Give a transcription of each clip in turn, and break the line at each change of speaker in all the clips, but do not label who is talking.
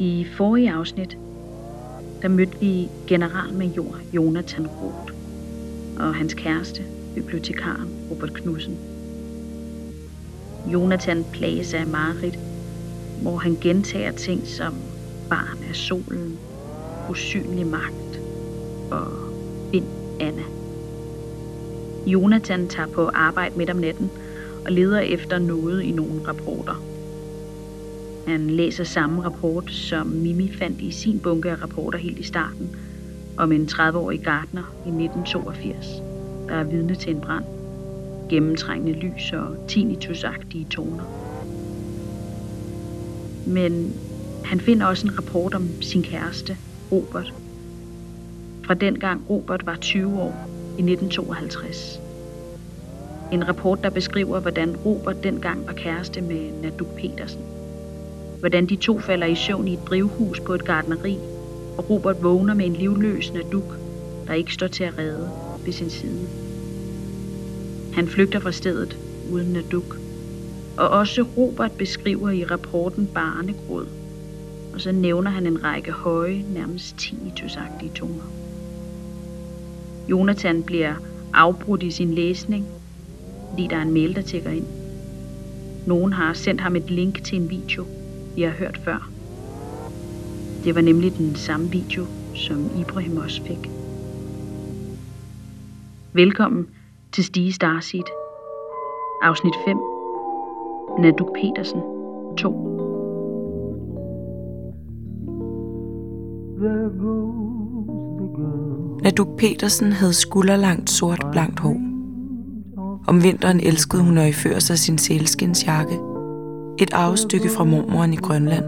I forrige afsnit, der mødte vi generalmajor Jonathan Roth og hans kæreste, bibliotekaren Robert Knudsen. Jonathan plages af mareridt, hvor han gentager ting som barn af solen, usynlig magt og vind Anna. Jonathan tager på arbejde midt om natten og leder efter noget i nogle rapporter. Han læser samme rapport, som Mimi fandt i sin bunke af rapporter helt i starten, om en 30-årig gartner i 1982, der er vidne til en brand, gennemtrængende lys og tinnitusagtige toner. Men han finder også en rapport om sin kæreste, Robert. Fra dengang Robert var 20 år i 1952. En rapport, der beskriver, hvordan Robert dengang var kæreste med Naduk Petersen. Hvordan de to falder i søvn i et drivhus på et gardneri, og Robert vågner med en livløs Naduk, der ikke står til at redde ved sin side. Han flygter fra stedet uden Naduk. Og også Robert beskriver i rapporten barnegråd, og så nævner han en række høje, nærmest tinnitusagtige toner. Jonathan bliver afbrudt i sin læsning, fordi der er en mail, der tækker ind. Nogen har sendt ham et link til en video, i har hørt før. Det var nemlig den samme video, som Ibrahim også fik. Velkommen til Stige Starseed. Afsnit 5. Naduk Petersen 2.
Naduk Petersen havde skulderlangt sort blankt hår. Om vinteren elskede hun at iføre sig sin sælskinsjakke. Et arvestykke fra mormoren i Grønland.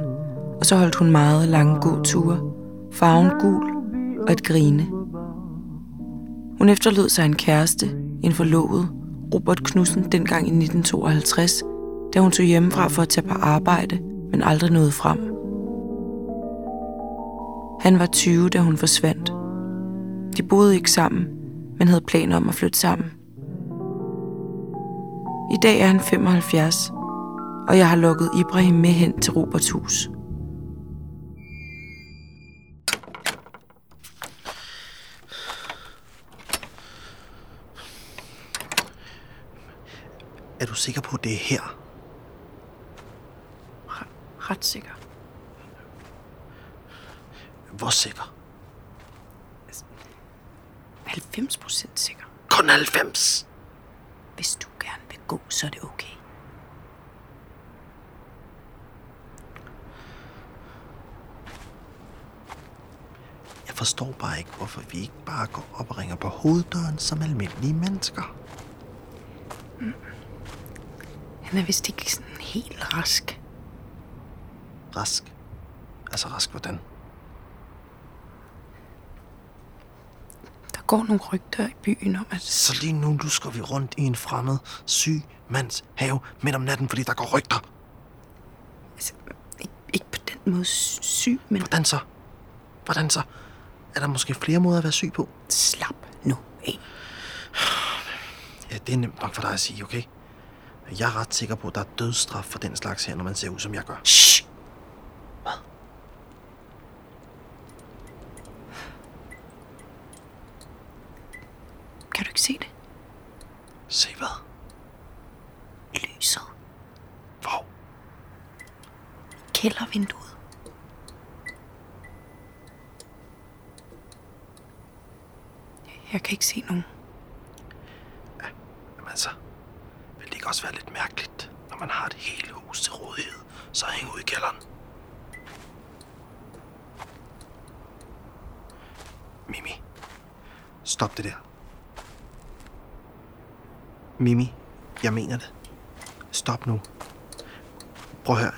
Og så holdt hun meget lange gåture. Farven gul og et grine. Hun efterlod sig en kæreste, en forlovet, Robert Knudsen dengang i 1952, da hun tog hjemmefra for at tage på arbejde, men aldrig nåede frem. Han var 20, da hun forsvandt. De boede ikke sammen, men havde planer om at flytte sammen. I dag er han 75, og jeg har lukket Ibrahim med hen til Roberts hus.
Er du sikker på, at det er her?
Ret sikker.
Hvor sikker?
90 procent sikker.
Kun 90.
Hvis du gerne vil gå, så er det okay.
Jeg forstår bare ikke, hvorfor vi ikke bare går op og ringer på hoveddøren som almindelige mennesker.
Han er vist ikke sådan helt rask.
Rask. Altså rask hvordan?
Der går nogle rygter i byen om, at
Så lige nu lusker vi rundt i en fremmed, syg mands have midt om natten, fordi der går rygter.
altså, ikke, ikke på den måde syg, men
Hvordan så? Hvordan så? Er der måske flere måder at være syg på?
slap nu af.
Ja, det er nemt nok for dig at sige, okay? Jeg er ret sikker på, at der er dødsstraf for den slags her, når man ser ud, som jeg gør.
Shh.
Hvad?
Kan du ikke se det?
Se hvad?
Lyset.
Hvor?
Kældervinduet. Jeg kan ikke se nogen.
Jamen altså, vil det ikke også være lidt mærkeligt, når man har et helt hus til rådighed, så hænge ud i kælderen? Mimi, stop det der. Mimi, jeg mener det. Stop nu. Prøv at høre.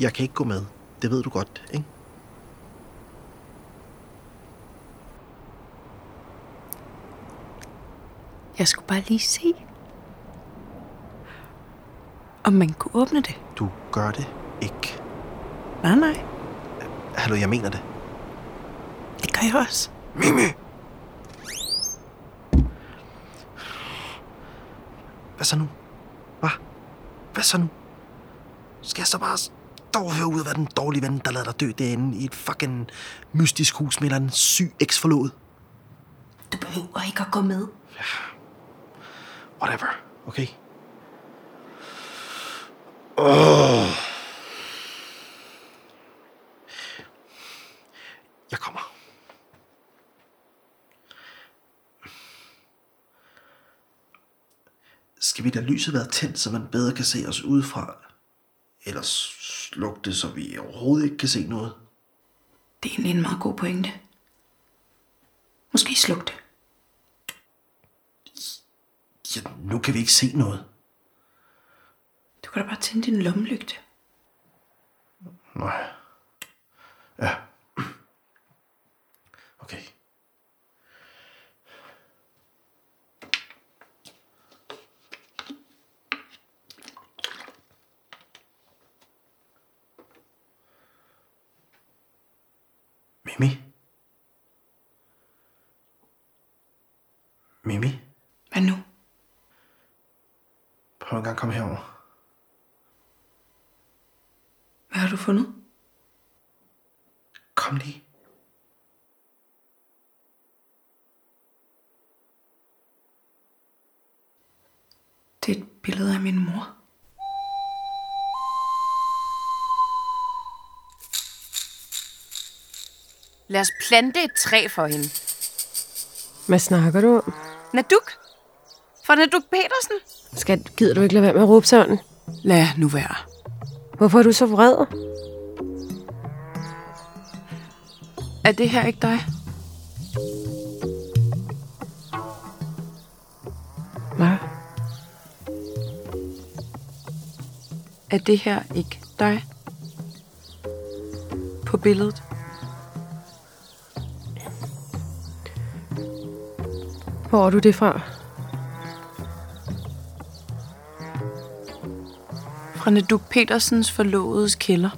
Jeg kan ikke gå med. Det ved du godt, ikke?
Jeg skulle bare lige se, om man kunne åbne det.
Du gør det ikke.
Nej, nej.
Hallo, jeg mener det.
Det gør jeg også.
Mimi! Hvad så nu? Hvad? Hvad så nu? Skal jeg så bare... s- dog høre ud af, hvad den dårlige ven, der lader dig dø derinde i et fucking mystisk hus med en syg eksforlod.
Du behøver ikke at gå med.
Whatever, okay? Oh. Jeg kommer. Skal vi da lyset være tændt, så man bedre kan se os udefra? Eller slukke det, så vi overhovedet ikke kan se noget?
Det er egentlig en meget god pointe. Måske sluk det.
Ja, nu kan vi ikke se noget.
Du kan da bare tænde din lommelygte.
Nej. Ja. Okay. Mimi? Mimi?
Hvad nu?
Prøv en gang at komme herover.
Hvad har du fundet?
Kom lige.
Det er et billede af min mor.
Lad os plante et træ for hende.
Hvad snakker du om?
Naduk? For Naduk Petersen?
Skal, gider du ikke lade være med at råbe sådan?
Lad nu være.
Hvorfor er du så vred?
Er det her ikke dig?
Hvad?
Er det her ikke dig? På billedet?
Hvor er du det fra?
Fra Neduk Petersens forlovedes kælder.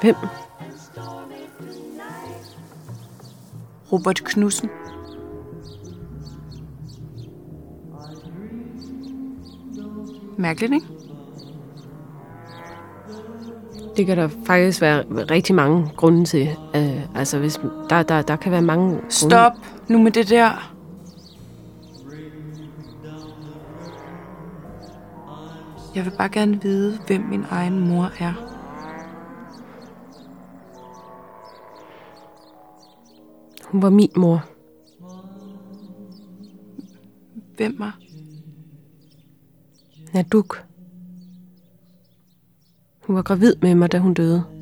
Hvem?
Robert Knudsen. Mærkeligt, ikke?
Det kan der faktisk være rigtig mange grunde til. Uh, altså, hvis, der, der, der kan være mange grunde.
Stop nu med det der. Jeg vil bare gerne vide, hvem min egen mor er.
Hun var min mor.
Hvem var?
Naduk. Hun var gravid med mig, da hun døde.